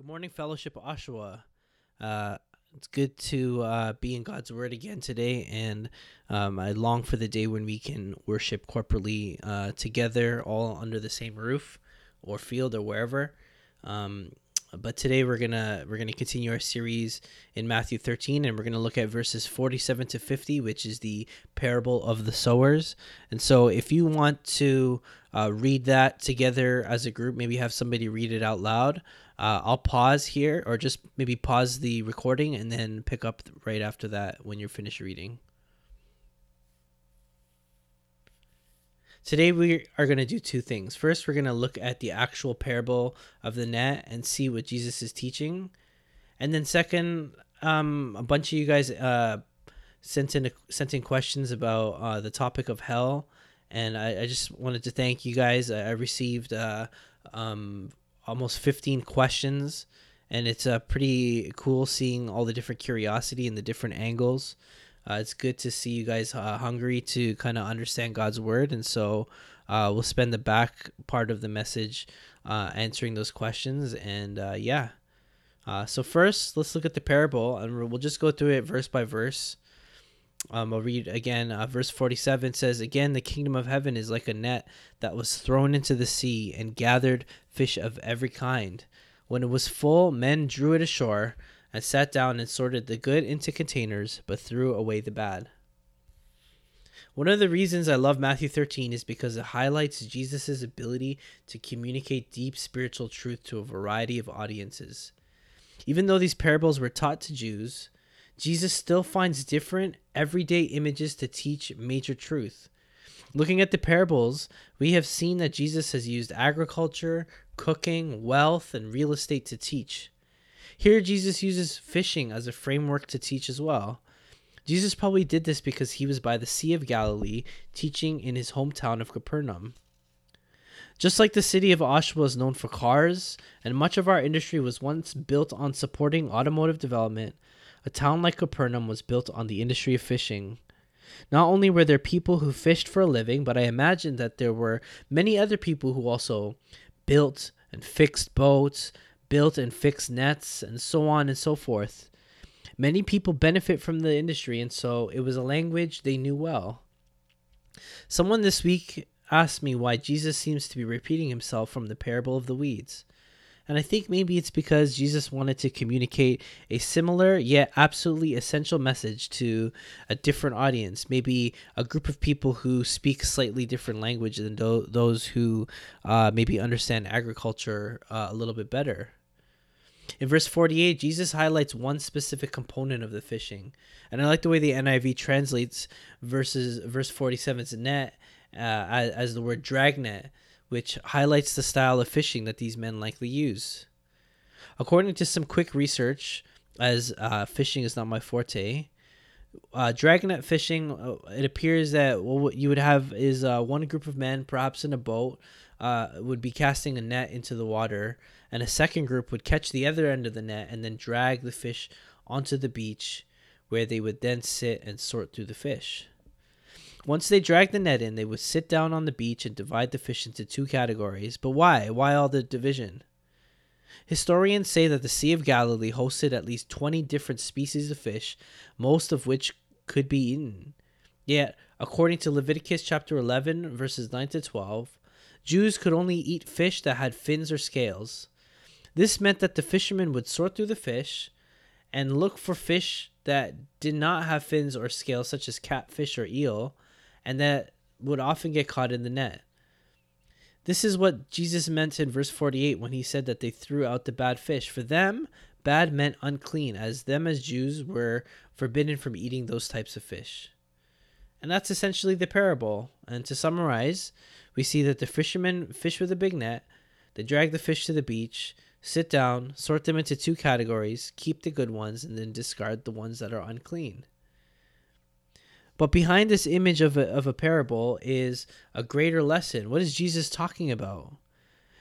Good morning, Fellowship Oshawa. Uh, it's good to uh, be in God's Word again today, and um, I long for the day when we can worship corporately uh, together, all under the same roof, or field, or wherever. Um, but today we're gonna we're gonna continue our series in Matthew 13, and we're gonna look at verses 47 to 50, which is the parable of the sowers. And so, if you want to uh, read that together as a group, maybe have somebody read it out loud. Uh, I'll pause here, or just maybe pause the recording and then pick up right after that when you're finished reading. Today we are going to do two things. First, we're going to look at the actual parable of the net and see what Jesus is teaching. And then second, um, a bunch of you guys uh, sent in sent in questions about uh, the topic of hell, and I, I, just wanted to thank you guys. I, received uh, um, almost 15 questions, and it's uh, pretty cool seeing all the different curiosity and the different angles. Uh, it's good to see you guys uh, hungry to kind of understand God's word, and so uh, we'll spend the back part of the message uh, answering those questions. And uh, yeah, uh, so first let's look at the parable, and we'll just go through it verse by verse. Um, I'll read again. Uh, verse 47 says, Again, the kingdom of heaven is like a net that was thrown into the sea and gathered fish of every kind. When it was full, men drew it ashore and sat down and sorted the good into containers, but threw away the bad. One of the reasons I love Matthew 13 is because it highlights Jesus' ability to communicate deep spiritual truth to a variety of audiences. Even though these parables were taught to Jews, Jesus still finds different, everyday images to teach major truth. Looking at the parables, we have seen that Jesus has used agriculture, cooking, wealth, and real estate to teach. Here, Jesus uses fishing as a framework to teach as well. Jesus probably did this because he was by the Sea of Galilee teaching in his hometown of Capernaum. Just like the city of Oshawa is known for cars, and much of our industry was once built on supporting automotive development, a town like Capernaum was built on the industry of fishing. Not only were there people who fished for a living, but I imagine that there were many other people who also built and fixed boats, built and fixed nets, and so on and so forth. Many people benefit from the industry, and so it was a language they knew well. Someone this week asked me why Jesus seems to be repeating himself from the parable of the weeds. And I think maybe it's because Jesus wanted to communicate a similar yet absolutely essential message to a different audience, maybe a group of people who speak slightly different language than do- those who uh, maybe understand agriculture uh, a little bit better. In verse 48, Jesus highlights one specific component of the fishing. And I like the way the NIV translates verses verse 47's net uh, as, as the word dragnet, which highlights the style of fishing that these men likely use. According to some quick research, as uh, fishing is not my forte, uh, fishing, uh, it appears that what you would have is uh, one group of men, perhaps in a boat, uh, would be casting a net into the water, and a second group would catch the other end of the net and then drag the fish onto the beach, where they would then sit and sort through the fish. Once they dragged the net in, they would sit down on the beach and divide the fish into two categories. But why? Why all the division? Historians say that the Sea of Galilee hosted at least 20 different species of fish, most of which could be eaten. Yet, according to Leviticus chapter 11, verses 9 to 12, Jews could only eat fish that had fins or scales. This meant that the fishermen would sort through the fish and look for fish that did not have fins or scales, such as catfish or eel, and that would often get caught in the net. This is what Jesus meant in verse 48 when he said that they threw out the bad fish. For them, bad meant unclean, as them as Jews were forbidden from eating those types of fish. And that's essentially the parable. And to summarize, we see that the fishermen fish with a big net, they drag the fish to the beach, sit down, sort them into two categories, keep the good ones, and then discard the ones that are unclean. But behind this image of a, of a parable is a greater lesson. What is Jesus talking about?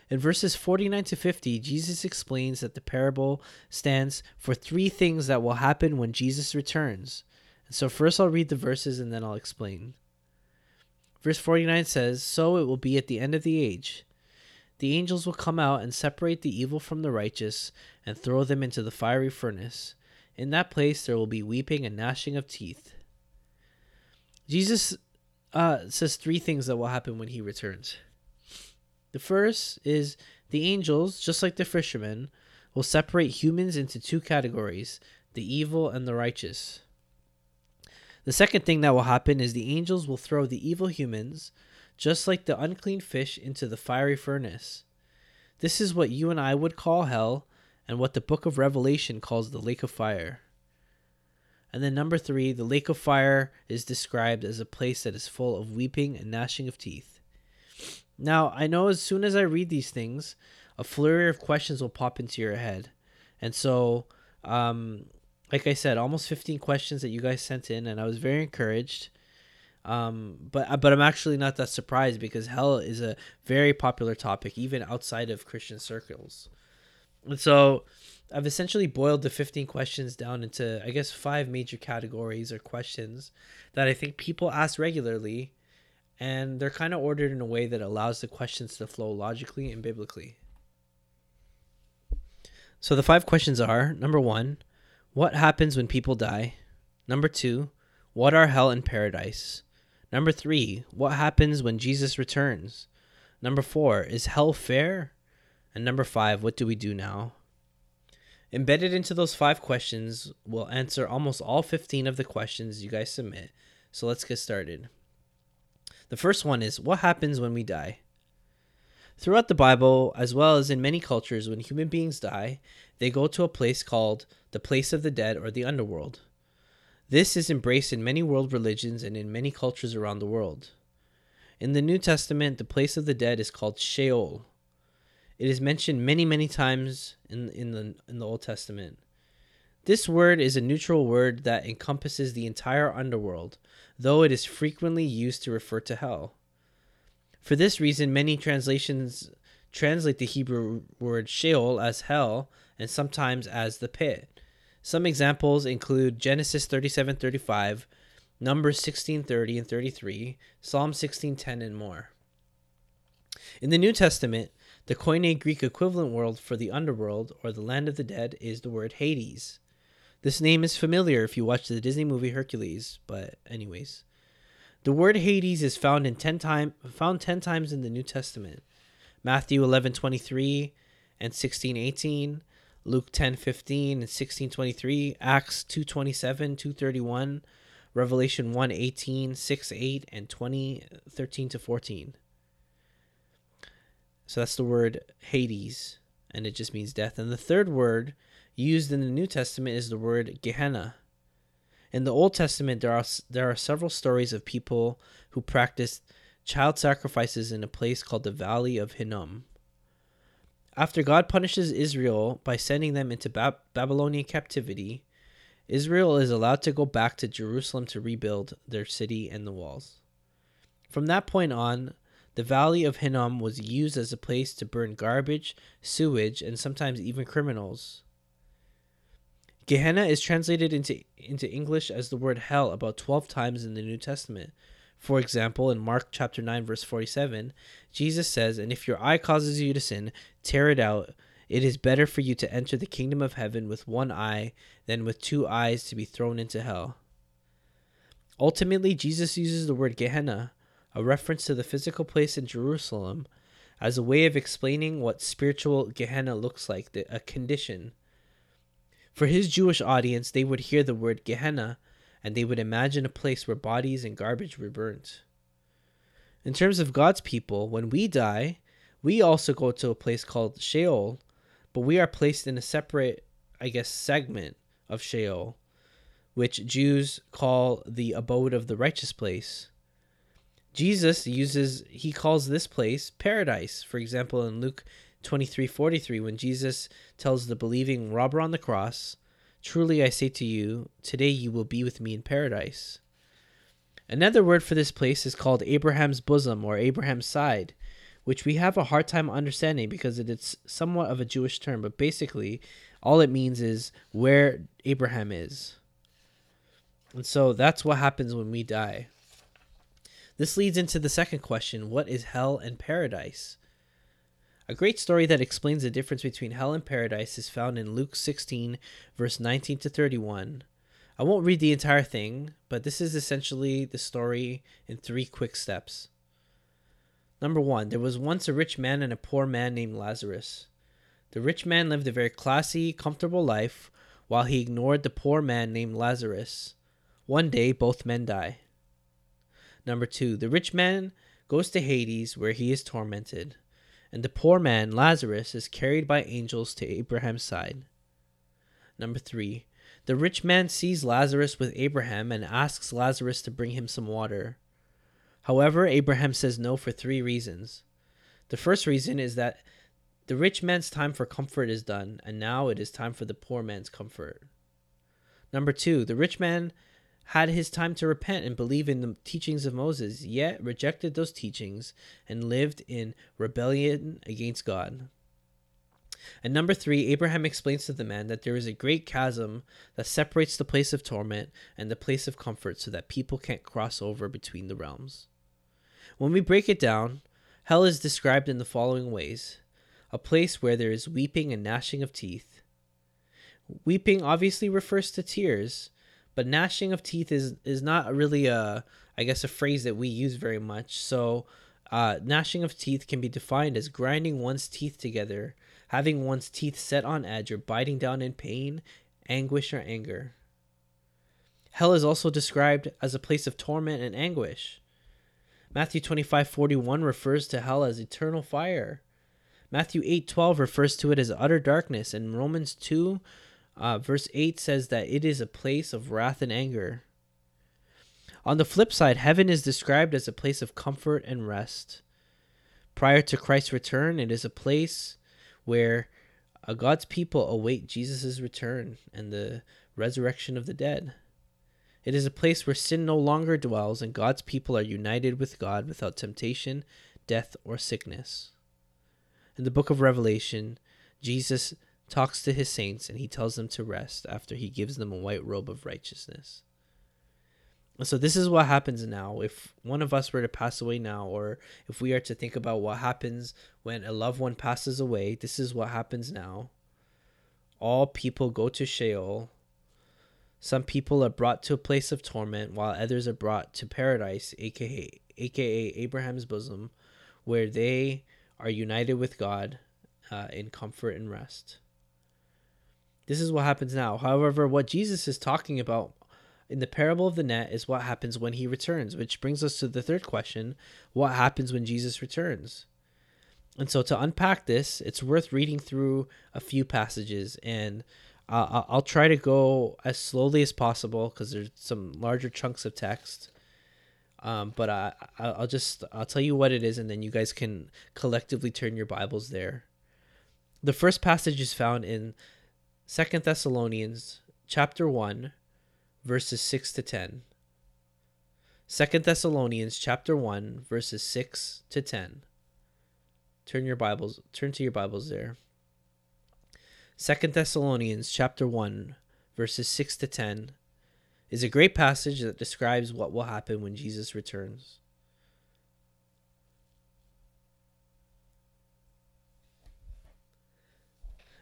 In verses 49 to 50, Jesus explains that the parable stands for three things that will happen when Jesus returns. And so, first, I'll read the verses and then I'll explain. Verse 49 says, So it will be at the end of the age. the angels will come out and separate the evil from the righteous and throw them into the fiery furnace. In that place there will be weeping and gnashing of teeth. Jesus uh, says three things that will happen when he returns. The first is the angels, just like the fishermen, will separate humans into two categories the evil and the righteous. The second thing that will happen is the angels will throw the evil humans, just like the unclean fish, into the fiery furnace. This is what you and I would call hell, and what the book of Revelation calls the lake of fire. And then, number three, the lake of fire is described as a place that is full of weeping and gnashing of teeth. Now, I know as soon as I read these things, a flurry of questions will pop into your head. And so, um, like I said, almost 15 questions that you guys sent in, and I was very encouraged. Um, but uh, but I'm actually not that surprised because hell is a very popular topic even outside of Christian circles. And so I've essentially boiled the 15 questions down into I guess five major categories or questions that I think people ask regularly and they're kind of ordered in a way that allows the questions to flow logically and biblically. So the five questions are number 1, what happens when people die? Number two, what are hell and paradise? Number three, what happens when Jesus returns? Number four, is hell fair? And number five, what do we do now? Embedded into those five questions, we'll answer almost all 15 of the questions you guys submit. So let's get started. The first one is What happens when we die? Throughout the Bible, as well as in many cultures, when human beings die, they go to a place called the place of the dead or the underworld. This is embraced in many world religions and in many cultures around the world. In the New Testament, the place of the dead is called Sheol. It is mentioned many, many times in, in, the, in the Old Testament. This word is a neutral word that encompasses the entire underworld, though it is frequently used to refer to hell. For this reason, many translations translate the Hebrew word Sheol as hell and sometimes as the pit. Some examples include Genesis 37:35, Numbers 16:30 and 33, Psalm 16:10 and more. In the New Testament, the Koine Greek equivalent word for the underworld or the land of the dead is the word Hades. This name is familiar if you watch the Disney movie Hercules, but anyways. The word Hades is found in 10 time found 10 times in the New Testament. Matthew 11:23 and 16:18, Luke 10:15 and 16:23, Acts 2:27, 2:31, Revelation 1:18, 6:8 and 20 13 to 14. So that's the word Hades and it just means death. And the third word used in the New Testament is the word Gehenna. In the Old Testament, there are there are several stories of people who practiced child sacrifices in a place called the Valley of Hinnom. After God punishes Israel by sending them into Bab- Babylonian captivity, Israel is allowed to go back to Jerusalem to rebuild their city and the walls. From that point on, the Valley of Hinnom was used as a place to burn garbage, sewage, and sometimes even criminals. Gehenna is translated into, into English as the word hell about 12 times in the New Testament. For example, in Mark chapter 9 verse 47, Jesus says, "And if your eye causes you to sin, tear it out. It is better for you to enter the kingdom of heaven with one eye than with two eyes to be thrown into hell." Ultimately, Jesus uses the word Gehenna, a reference to the physical place in Jerusalem, as a way of explaining what spiritual Gehenna looks like, a condition for his Jewish audience, they would hear the word Gehenna and they would imagine a place where bodies and garbage were burnt. In terms of God's people, when we die, we also go to a place called Sheol, but we are placed in a separate, I guess, segment of Sheol, which Jews call the abode of the righteous place. Jesus uses, he calls this place paradise. For example, in Luke 23:43 when Jesus tells the believing robber on the cross, "Truly I say to you, today you will be with me in paradise." Another word for this place is called Abraham's bosom or Abraham's side, which we have a hard time understanding because it's somewhat of a Jewish term, but basically all it means is where Abraham is. And so that's what happens when we die. This leads into the second question what is hell and paradise? A great story that explains the difference between hell and paradise is found in Luke 16, verse 19 to 31. I won't read the entire thing, but this is essentially the story in three quick steps. Number one, there was once a rich man and a poor man named Lazarus. The rich man lived a very classy, comfortable life, while he ignored the poor man named Lazarus. One day, both men die. Number two, the rich man goes to Hades, where he is tormented and the poor man, Lazarus, is carried by angels to Abraham's side. Number three, the rich man sees Lazarus with Abraham and asks Lazarus to bring him some water. However, Abraham says no for three reasons. The first reason is that the rich man's time for comfort is done, and now it is time for the poor man's comfort. Number two, the rich man had his time to repent and believe in the teachings of Moses, yet rejected those teachings and lived in rebellion against God. And number three, Abraham explains to the man that there is a great chasm that separates the place of torment and the place of comfort so that people can't cross over between the realms. When we break it down, hell is described in the following ways a place where there is weeping and gnashing of teeth. Weeping obviously refers to tears, but gnashing of teeth is is not really a I guess a phrase that we use very much. So uh, gnashing of teeth can be defined as grinding one's teeth together, having one's teeth set on edge, or biting down in pain, anguish, or anger. Hell is also described as a place of torment and anguish. Matthew 25:41 refers to hell as eternal fire. Matthew 8:12 refers to it as utter darkness and Romans 2 uh, verse 8 says that it is a place of wrath and anger. On the flip side, heaven is described as a place of comfort and rest. Prior to Christ's return, it is a place where uh, God's people await Jesus' return and the resurrection of the dead. It is a place where sin no longer dwells and God's people are united with God without temptation, death, or sickness. In the book of Revelation, Jesus talks to his saints and he tells them to rest after he gives them a white robe of righteousness. So this is what happens now. If one of us were to pass away now, or if we are to think about what happens when a loved one passes away, this is what happens now. All people go to Sheol. Some people are brought to a place of torment, while others are brought to paradise, aka aka Abraham's bosom, where they are united with God uh, in comfort and rest. This is what happens now. However, what Jesus is talking about in the parable of the net is what happens when he returns, which brings us to the third question what happens when Jesus returns? And so, to unpack this, it's worth reading through a few passages, and uh, I'll try to go as slowly as possible because there's some larger chunks of text. Um, but I, I'll just I'll tell you what it is, and then you guys can collectively turn your Bibles there. The first passage is found in Second Thessalonians chapter 1 verses 6 to 10. Second Thessalonians chapter 1 verses 6 to 10. Turn your Bibles turn to your Bibles there. Second Thessalonians chapter 1 verses 6 to 10 is a great passage that describes what will happen when Jesus returns.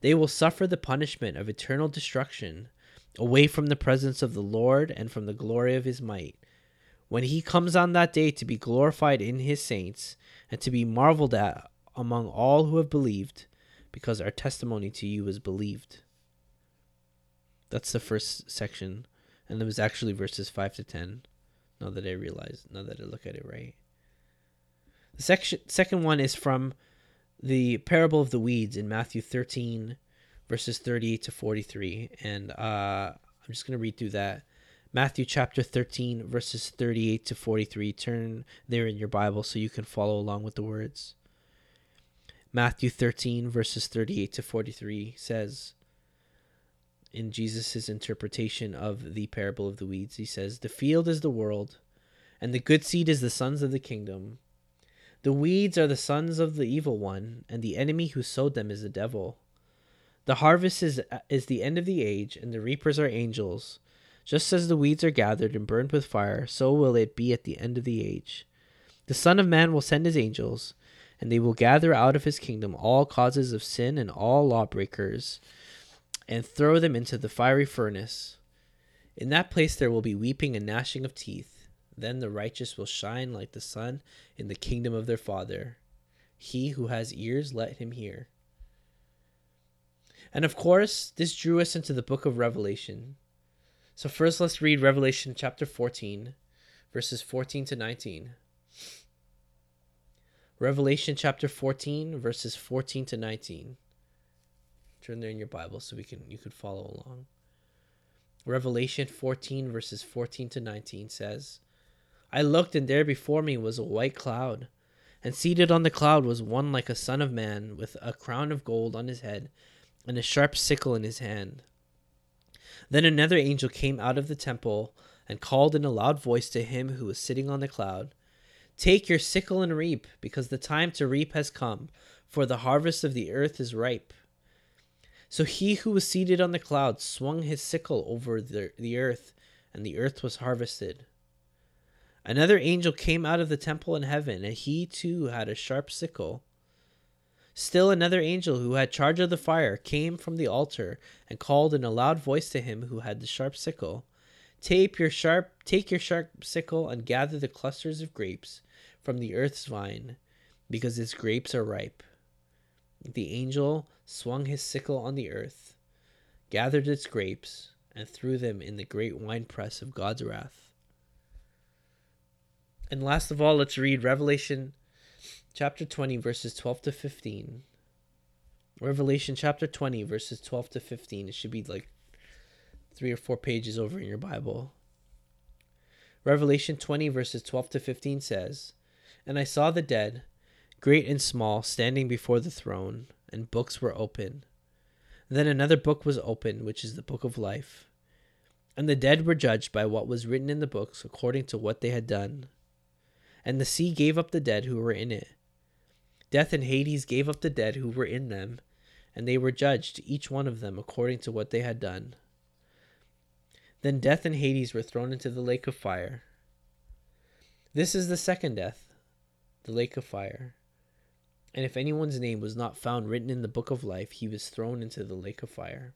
They will suffer the punishment of eternal destruction, away from the presence of the Lord and from the glory of his might. When he comes on that day to be glorified in his saints, and to be marveled at among all who have believed, because our testimony to you is believed. That's the first section, and it was actually verses 5 to 10. Now that I realize, now that I look at it right. The section, second one is from the parable of the weeds in Matthew 13, verses 38 to 43. And uh, I'm just going to read through that. Matthew chapter 13, verses 38 to 43. Turn there in your Bible so you can follow along with the words. Matthew 13, verses 38 to 43 says, in Jesus' interpretation of the parable of the weeds, he says, The field is the world, and the good seed is the sons of the kingdom. The weeds are the sons of the evil one, and the enemy who sowed them is the devil. The harvest is, is the end of the age, and the reapers are angels. Just as the weeds are gathered and burned with fire, so will it be at the end of the age. The Son of Man will send his angels, and they will gather out of his kingdom all causes of sin and all lawbreakers, and throw them into the fiery furnace. In that place there will be weeping and gnashing of teeth. Then the righteous will shine like the sun in the kingdom of their Father. He who has ears, let him hear. And of course, this drew us into the book of Revelation. So, first, let's read Revelation chapter 14, verses 14 to 19. Revelation chapter 14, verses 14 to 19. Turn there in your Bible so we can you could follow along. Revelation 14 verses 14 to 19 says, I looked and there before me was a white cloud, and seated on the cloud was one like a son of man with a crown of gold on his head and a sharp sickle in his hand. Then another angel came out of the temple and called in a loud voice to him who was sitting on the cloud, Take your sickle and reap, because the time to reap has come, for the harvest of the earth is ripe. So he who was seated on the cloud swung his sickle over the, the earth, and the earth was harvested. Another angel came out of the temple in heaven, and he too had a sharp sickle. Still another angel who had charge of the fire came from the altar and called in a loud voice to him who had the sharp sickle, Take your sharp take your sharp sickle and gather the clusters of grapes from the earth's vine, because its grapes are ripe. The angel swung his sickle on the earth, gathered its grapes, and threw them in the great winepress of God's wrath. And last of all, let's read Revelation chapter 20, verses 12 to 15. Revelation chapter 20, verses 12 to 15. It should be like three or four pages over in your Bible. Revelation 20, verses 12 to 15 says, And I saw the dead, great and small, standing before the throne and books were open. Then another book was opened, which is the book of life. And the dead were judged by what was written in the books according to what they had done. And the sea gave up the dead who were in it. Death and Hades gave up the dead who were in them, and they were judged, each one of them, according to what they had done. Then death and Hades were thrown into the lake of fire. This is the second death, the lake of fire. And if anyone's name was not found written in the book of life, he was thrown into the lake of fire.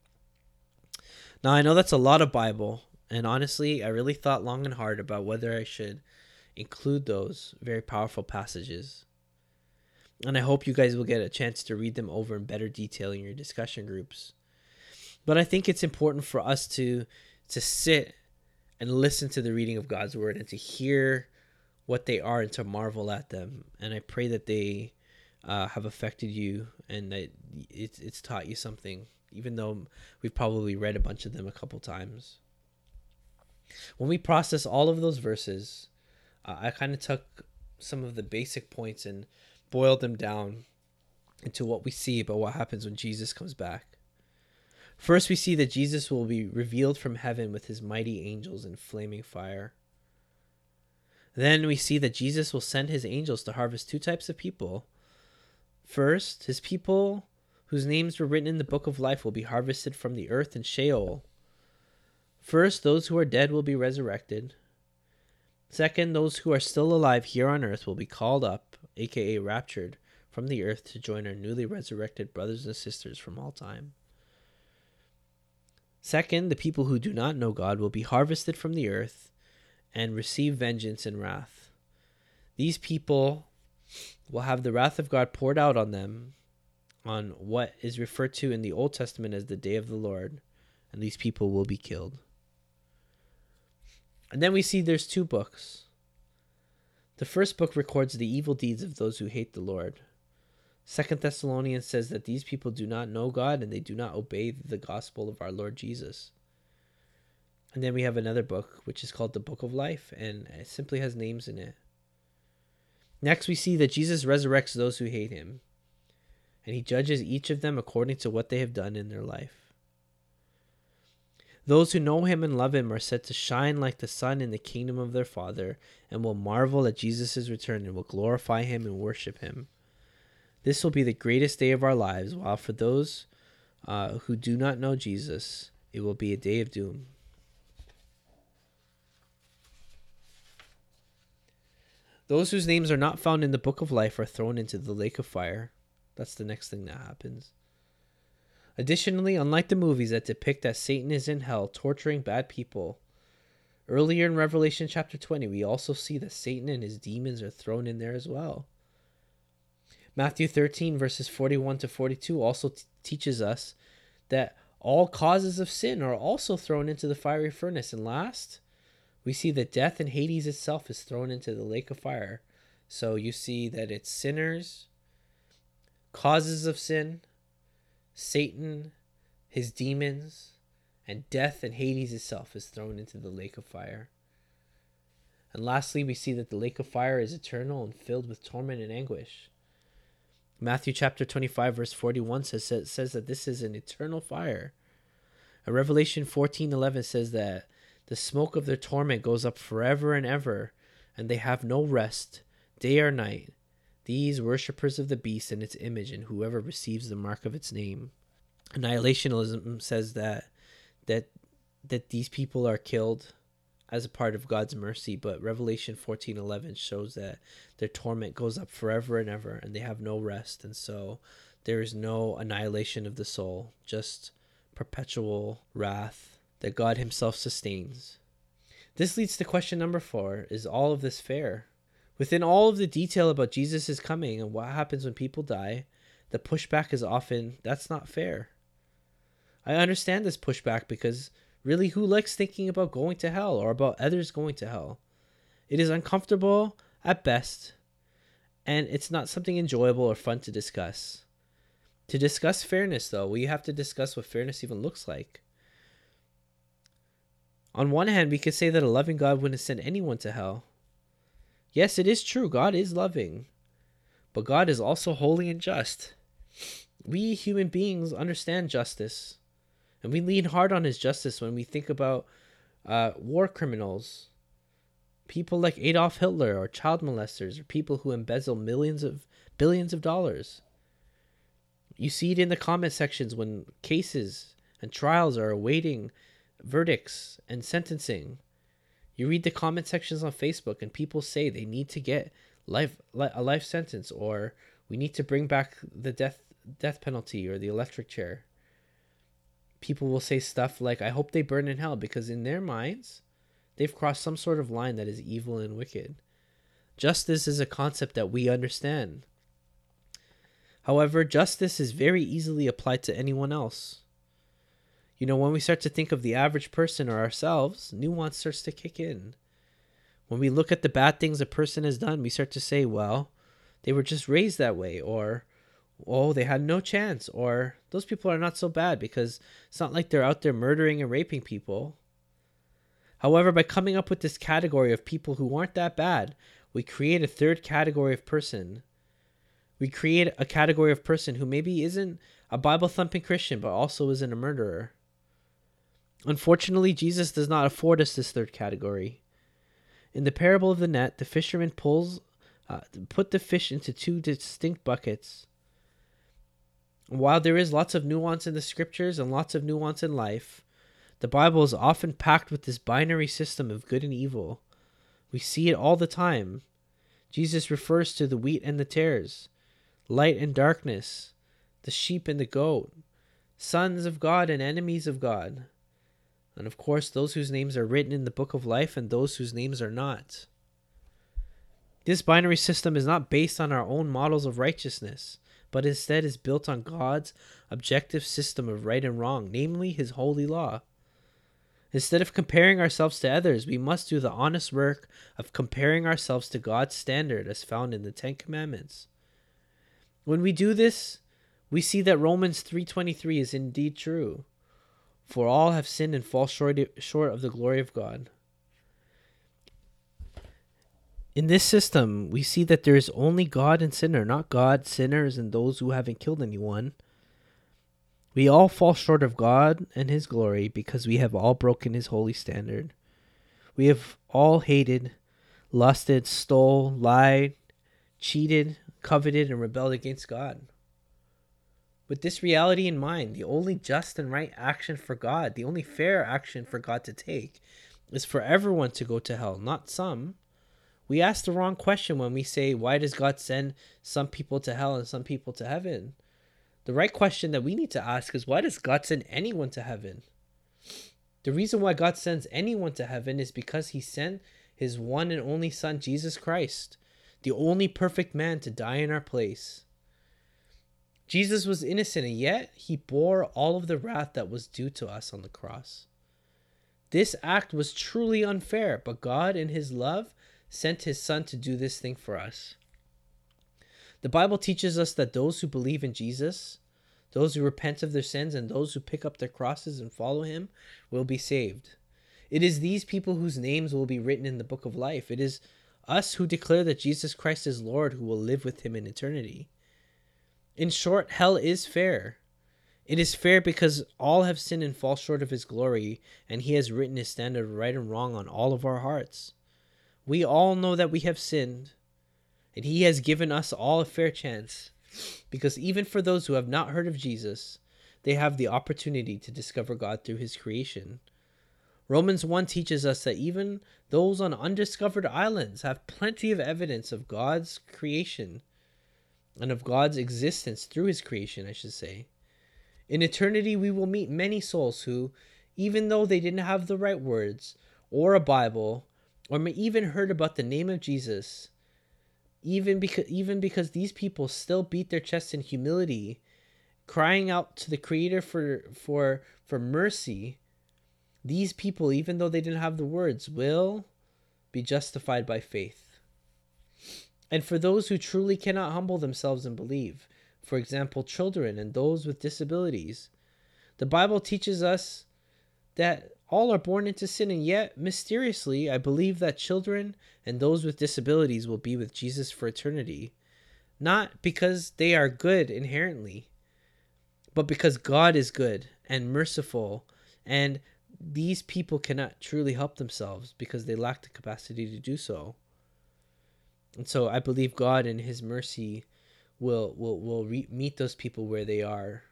Now, I know that's a lot of Bible, and honestly, I really thought long and hard about whether I should include those very powerful passages. And I hope you guys will get a chance to read them over in better detail in your discussion groups. But I think it's important for us to to sit and listen to the reading of God's word and to hear what they are and to marvel at them. And I pray that they uh, have affected you and that it's it's taught you something, even though we've probably read a bunch of them a couple times. When we process all of those verses, uh, I kind of took some of the basic points and boiled them down into what we see about what happens when Jesus comes back. First, we see that Jesus will be revealed from heaven with his mighty angels in flaming fire. Then we see that Jesus will send his angels to harvest two types of people First, his people whose names were written in the book of life will be harvested from the earth and Sheol. First, those who are dead will be resurrected. Second, those who are still alive here on earth will be called up, aka raptured, from the earth to join our newly resurrected brothers and sisters from all time. Second, the people who do not know God will be harvested from the earth and receive vengeance and wrath. These people will have the wrath of God poured out on them on what is referred to in the Old Testament as the day of the Lord, and these people will be killed. And then we see there's two books. The first book records the evil deeds of those who hate the Lord. Second Thessalonians says that these people do not know God and they do not obey the gospel of our Lord Jesus. And then we have another book, which is called the Book of Life, and it simply has names in it. Next, we see that Jesus resurrects those who hate him. and he judges each of them according to what they have done in their life. Those who know him and love him are said to shine like the sun in the kingdom of their Father, and will marvel at Jesus' return and will glorify him and worship him. This will be the greatest day of our lives, while for those uh, who do not know Jesus, it will be a day of doom. Those whose names are not found in the book of life are thrown into the lake of fire. That's the next thing that happens. Additionally, unlike the movies that depict that Satan is in hell torturing bad people, earlier in Revelation chapter 20, we also see that Satan and his demons are thrown in there as well. Matthew 13, verses 41 to 42, also t- teaches us that all causes of sin are also thrown into the fiery furnace. And last, we see that death and Hades itself is thrown into the lake of fire. So you see that it's sinners, causes of sin, Satan, his demons, and death and Hades itself is thrown into the lake of fire. And lastly, we see that the lake of fire is eternal and filled with torment and anguish. Matthew chapter 25 verse 41 says says that this is an eternal fire. And Revelation 14:11 says that the smoke of their torment goes up forever and ever, and they have no rest, day or night. These worshippers of the beast and its image and whoever receives the mark of its name. Annihilationism says that that that these people are killed as a part of God's mercy, but Revelation 14:11 shows that their torment goes up forever and ever and they have no rest and so there is no annihilation of the soul, just perpetual wrath that God himself sustains. This leads to question number 4, is all of this fair? Within all of the detail about Jesus' coming and what happens when people die, the pushback is often that's not fair. I understand this pushback because Really, who likes thinking about going to hell or about others going to hell? It is uncomfortable at best, and it's not something enjoyable or fun to discuss. To discuss fairness, though, we have to discuss what fairness even looks like. On one hand, we could say that a loving God wouldn't send anyone to hell. Yes, it is true, God is loving, but God is also holy and just. We human beings understand justice. And we lean hard on his justice when we think about uh, war criminals, people like Adolf Hitler or child molesters or people who embezzle millions of billions of dollars. You see it in the comment sections when cases and trials are awaiting verdicts and sentencing. You read the comment sections on Facebook and people say they need to get life a life sentence or we need to bring back the death death penalty or the electric chair people will say stuff like, I hope they burn in hell, because in their minds, they've crossed some sort of line that is evil and wicked. Justice is a concept that we understand. However, justice is very easily applied to anyone else. You know, when we start to think of the average person or ourselves, nuance starts to kick in. When we look at the bad things a person has done, we start to say, well, they were just raised that way, or oh, they had no chance, or those people are not so bad because it's not like they're out there murdering and raping people. However, by coming up with this category of people who aren't that bad, we create a third category of person. We create a category of person who maybe isn't a Bible thumping Christian, but also isn't a murderer. Unfortunately, Jesus does not afford us this third category. In the parable of the net, the fisherman pulls, uh, put the fish into two distinct buckets while there is lots of nuance in the scriptures and lots of nuance in life, the Bible is often packed with this binary system of good and evil. We see it all the time. Jesus refers to the wheat and the tares, light and darkness, the sheep and the goat, sons of God and enemies of God, and of course, those whose names are written in the book of life and those whose names are not. This binary system is not based on our own models of righteousness but instead is built on God's objective system of right and wrong, namely his holy law. Instead of comparing ourselves to others, we must do the honest work of comparing ourselves to God's standard as found in the 10 commandments. When we do this, we see that Romans 3:23 is indeed true. For all have sinned and fall short, of the glory of God. In this system, we see that there is only God and sinner, not God, sinners, and those who haven't killed anyone. We all fall short of God and His glory because we have all broken His holy standard. We have all hated, lusted, stole, lied, cheated, coveted, and rebelled against God. With this reality in mind, the only just and right action for God, the only fair action for God to take, is for everyone to go to hell, not some. We ask the wrong question when we say, Why does God send some people to hell and some people to heaven? The right question that we need to ask is, Why does God send anyone to heaven? The reason why God sends anyone to heaven is because he sent his one and only Son, Jesus Christ, the only perfect man to die in our place. Jesus was innocent, and yet he bore all of the wrath that was due to us on the cross. This act was truly unfair, but God, in his love, sent his Son to do this thing for us. The Bible teaches us that those who believe in Jesus, those who repent of their sins, and those who pick up their crosses and follow him will be saved. It is these people whose names will be written in the book of life. It is us who declare that Jesus Christ is Lord who will live with him in eternity. In short, hell is fair. It is fair because all have sinned and fall short of his glory, and he has written his standard of right and wrong on all of our hearts. We all know that we have sinned, and he has given us all a fair chance, because even for those who have not heard of Jesus, they have the opportunity to discover God through his creation. Romans 1 teaches us that even those on undiscovered islands have plenty of evidence of God's creation and of God's existence through his creation, I should say. In eternity, we will meet many souls who, even though they didn't have the right words, or a Bible, or even heard about the name of Jesus, even because even because these people still beat their chests in humility, crying out to the Creator for for for mercy, these people, even though they didn't have the words, will be justified by faith. And for those who truly cannot humble themselves and believe, for example, children and those with disabilities, the Bible teaches us that all are born into sin, and yet, mysteriously, I believe that children and those with disabilities will be with Jesus for eternity. Not because they are good inherently, but because God is good and merciful, and these people cannot truly help themselves because they lack the capacity to do so. And so I believe God in his mercy will will will re- meet those people where they are.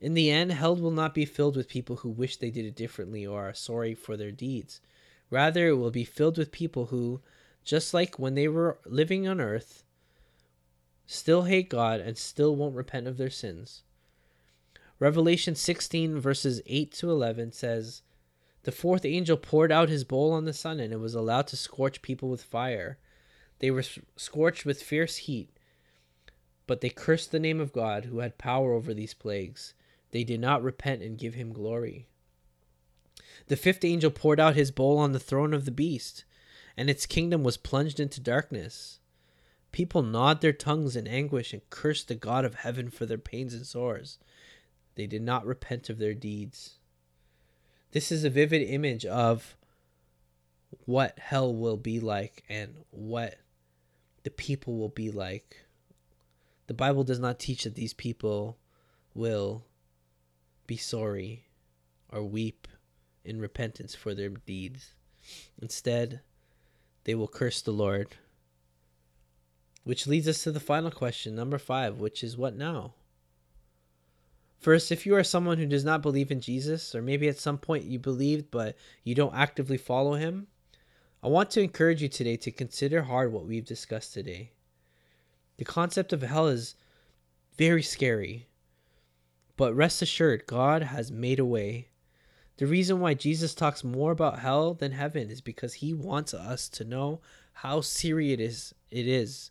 In the end, hell will not be filled with people who wish they did it differently or are sorry for their deeds. Rather, it will be filled with people who, just like when they were living on earth, still hate God and still won't repent of their sins. Revelation 16, verses 8 to 11 says, The fourth angel poured out his bowl on the sun, and it was allowed to scorch people with fire. They were scorched with fierce heat, but they cursed the name of God who had power over these plagues. They did not repent and give him glory. The fifth angel poured out his bowl on the throne of the beast, and its kingdom was plunged into darkness. People gnawed their tongues in anguish and cursed the God of heaven for their pains and sores. They did not repent of their deeds. This is a vivid image of what hell will be like and what the people will be like. The Bible does not teach that these people will be sorry or weep in repentance for their deeds. Instead, they will curse the Lord. Which leads us to the final question, number five, which is what now? First, if you are someone who does not believe in Jesus, or maybe at some point you believed but you don't actively follow him, I want to encourage you today to consider hard what we've discussed today. The concept of hell is very scary, but rest assured, God has made a way. The reason why Jesus talks more about hell than heaven is because he wants us to know how serious it is. It is.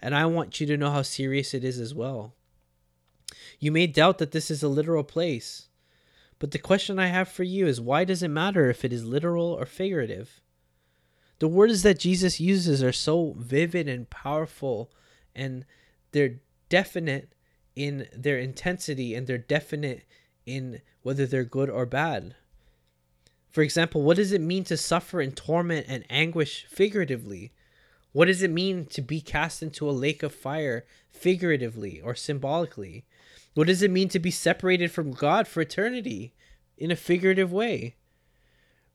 And I want you to know how serious it is as well. You may doubt that this is a literal place, but the question I have for you is why does it matter if it is literal or figurative? The words that Jesus uses are so vivid and powerful, and they're definite in their intensity and they're definite in whether they're good or bad. For example, what does it mean to suffer in torment and anguish figuratively? What does it mean to be cast into a lake of fire figuratively or symbolically? What does it mean to be separated from God for eternity in a figurative way?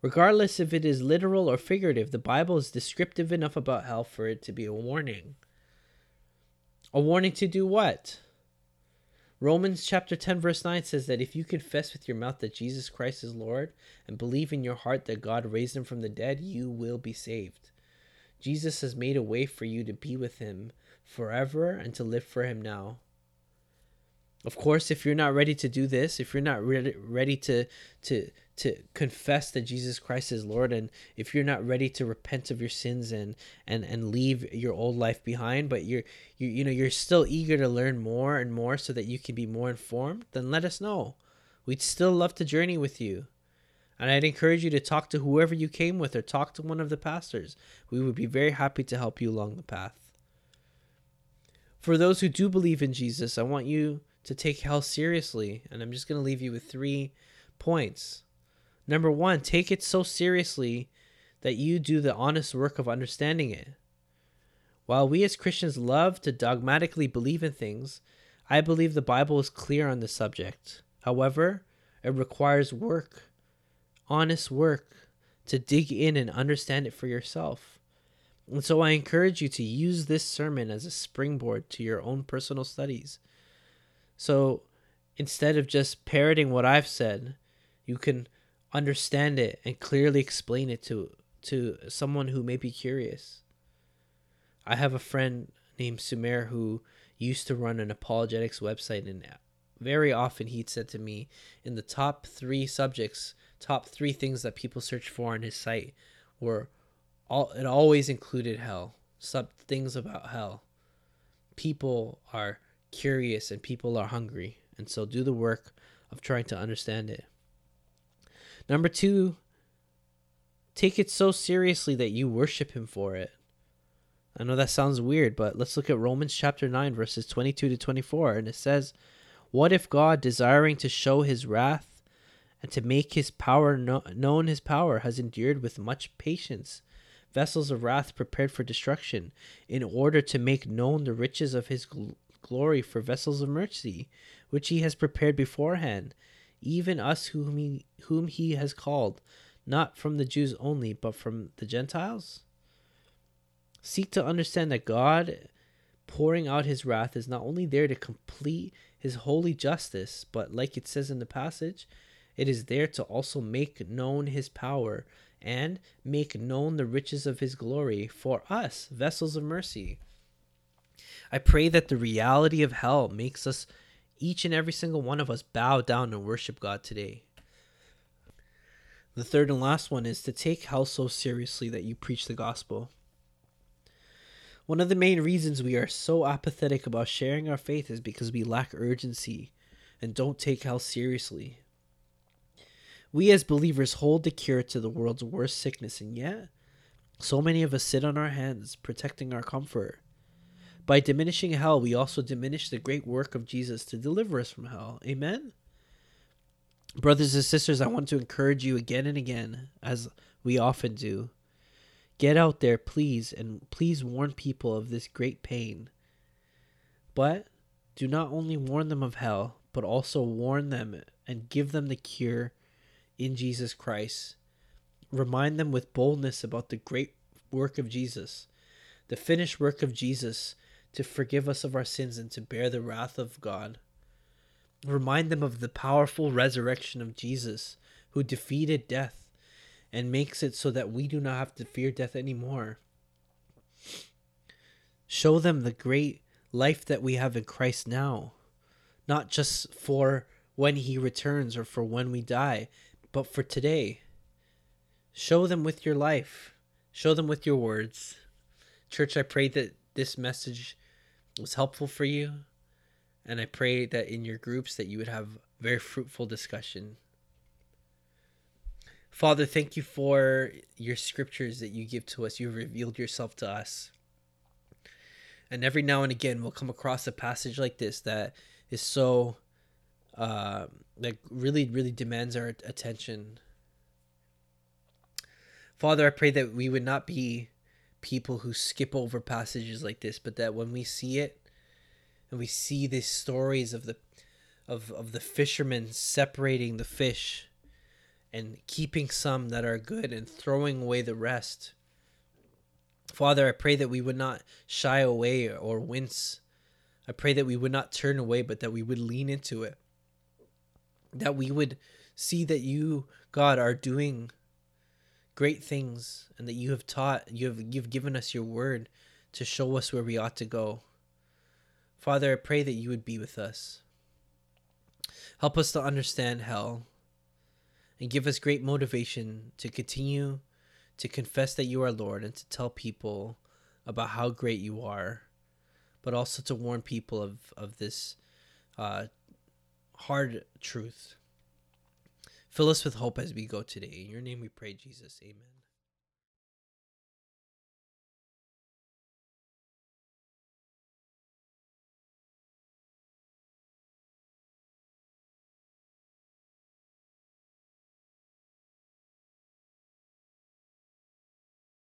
Regardless if it is literal or figurative, the Bible is descriptive enough about hell for it to be a warning. A warning to do what? Romans chapter 10 verse 9 says that if you confess with your mouth that Jesus Christ is Lord and believe in your heart that God raised him from the dead, you will be saved. Jesus has made a way for you to be with him forever and to live for him now. Of course, if you're not ready to do this, if you're not ready ready to to to confess that Jesus Christ is Lord and if you're not ready to repent of your sins and and and leave your old life behind but you're you you know you're still eager to learn more and more so that you can be more informed then let us know. We'd still love to journey with you. And I'd encourage you to talk to whoever you came with or talk to one of the pastors. We would be very happy to help you along the path. For those who do believe in Jesus I want you to take hell seriously and I'm just going to leave you with 3 points Number one, take it so seriously that you do the honest work of understanding it. While we as Christians love to dogmatically believe in things, I believe the Bible is clear on this subject. However, it requires work, honest work, to dig in and understand it for yourself. And so I encourage you to use this sermon as a springboard to your own personal studies. So instead of just parroting what I've said, you can understand it and clearly explain it to to someone who may be curious. I have a friend named Sumer who used to run an apologetics website and very often he'd said to me in the top 3 subjects, top 3 things that people search for on his site were all it always included hell, sub things about hell. People are curious and people are hungry, and so do the work of trying to understand it. Number two, take it so seriously that you worship him for it. I know that sounds weird, but let's look at Romans chapter 9, verses 22 to 24. And it says, What if God, desiring to show his wrath and to make his power no- known, his power, has endured with much patience vessels of wrath prepared for destruction, in order to make known the riches of his gl- glory for vessels of mercy, which he has prepared beforehand? Even us whom he, whom he has called, not from the Jews only, but from the Gentiles? Seek to understand that God pouring out his wrath is not only there to complete his holy justice, but like it says in the passage, it is there to also make known his power and make known the riches of his glory for us, vessels of mercy. I pray that the reality of hell makes us each and every single one of us bow down and worship God today. The third and last one is to take hell so seriously that you preach the gospel. One of the main reasons we are so apathetic about sharing our faith is because we lack urgency and don't take hell seriously. We as believers hold the cure to the world's worst sickness, and yet, so many of us sit on our hands protecting our comfort. By diminishing hell, we also diminish the great work of Jesus to deliver us from hell. Amen? Brothers and sisters, I want to encourage you again and again, as we often do. Get out there, please, and please warn people of this great pain. But do not only warn them of hell, but also warn them and give them the cure in Jesus Christ. Remind them with boldness about the great work of Jesus, the finished work of Jesus to forgive us of our sins and to bear the wrath of God. Remind them of the powerful resurrection of Jesus, who defeated death and makes it so that we do not have to fear death anymore. Show them the great life that we have in Christ now, not just for when he returns or for when we die, but for today. Show them with your life, show them with your words. Church, I pray that this message was helpful for you. And I pray that in your groups that you would have very fruitful discussion. Father, thank you for your scriptures that you give to us. You've revealed yourself to us. And every now and again, we'll come across a passage like this that is so, uh, that really, really demands our attention. Father, I pray that we would not be people who skip over passages like this, but that when we see it and we see these stories of the of, of the fishermen separating the fish and keeping some that are good and throwing away the rest. Father, I pray that we would not shy away or wince. I pray that we would not turn away, but that we would lean into it. That we would see that you, God, are doing great things and that you have taught, you have you've given us your word to show us where we ought to go. Father, I pray that you would be with us. Help us to understand hell and give us great motivation to continue to confess that you are Lord and to tell people about how great you are, but also to warn people of, of this uh, hard truth. Fill us with hope as we go today. In your name we pray, Jesus. Amen.